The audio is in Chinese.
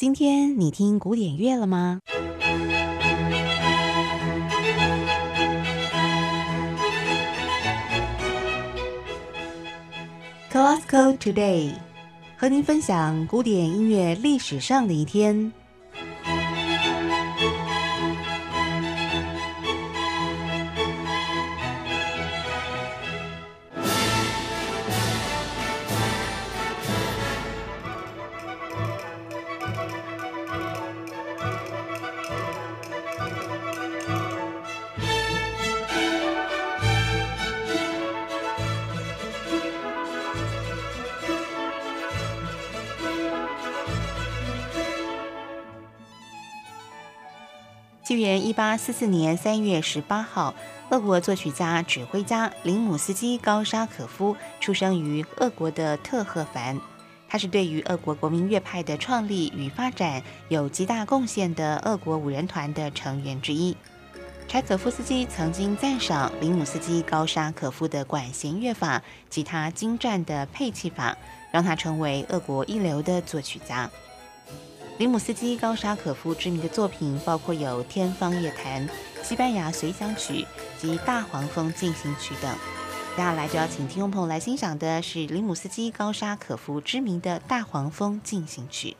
今天你听古典乐了吗？Classical Today，和您分享古典音乐历史上的一天。纪元一八四四年三月十八号，俄国作曲家、指挥家林姆斯基·高沙可夫出生于俄国的特赫凡。他是对于俄国国民乐派的创立与发展有极大贡献的俄国五人团的成员之一。柴可夫斯基曾经赞赏林姆斯基·高沙可夫的管弦乐法及他精湛的配器法，让他成为俄国一流的作曲家。林姆斯基·高沙可夫知名的作品包括有《天方夜谭》、《西班牙随想曲》及《大黄蜂进行曲》等。接下来就要请听众朋友来欣赏的是林姆斯基·高沙可夫知名的《大黄蜂进行曲》。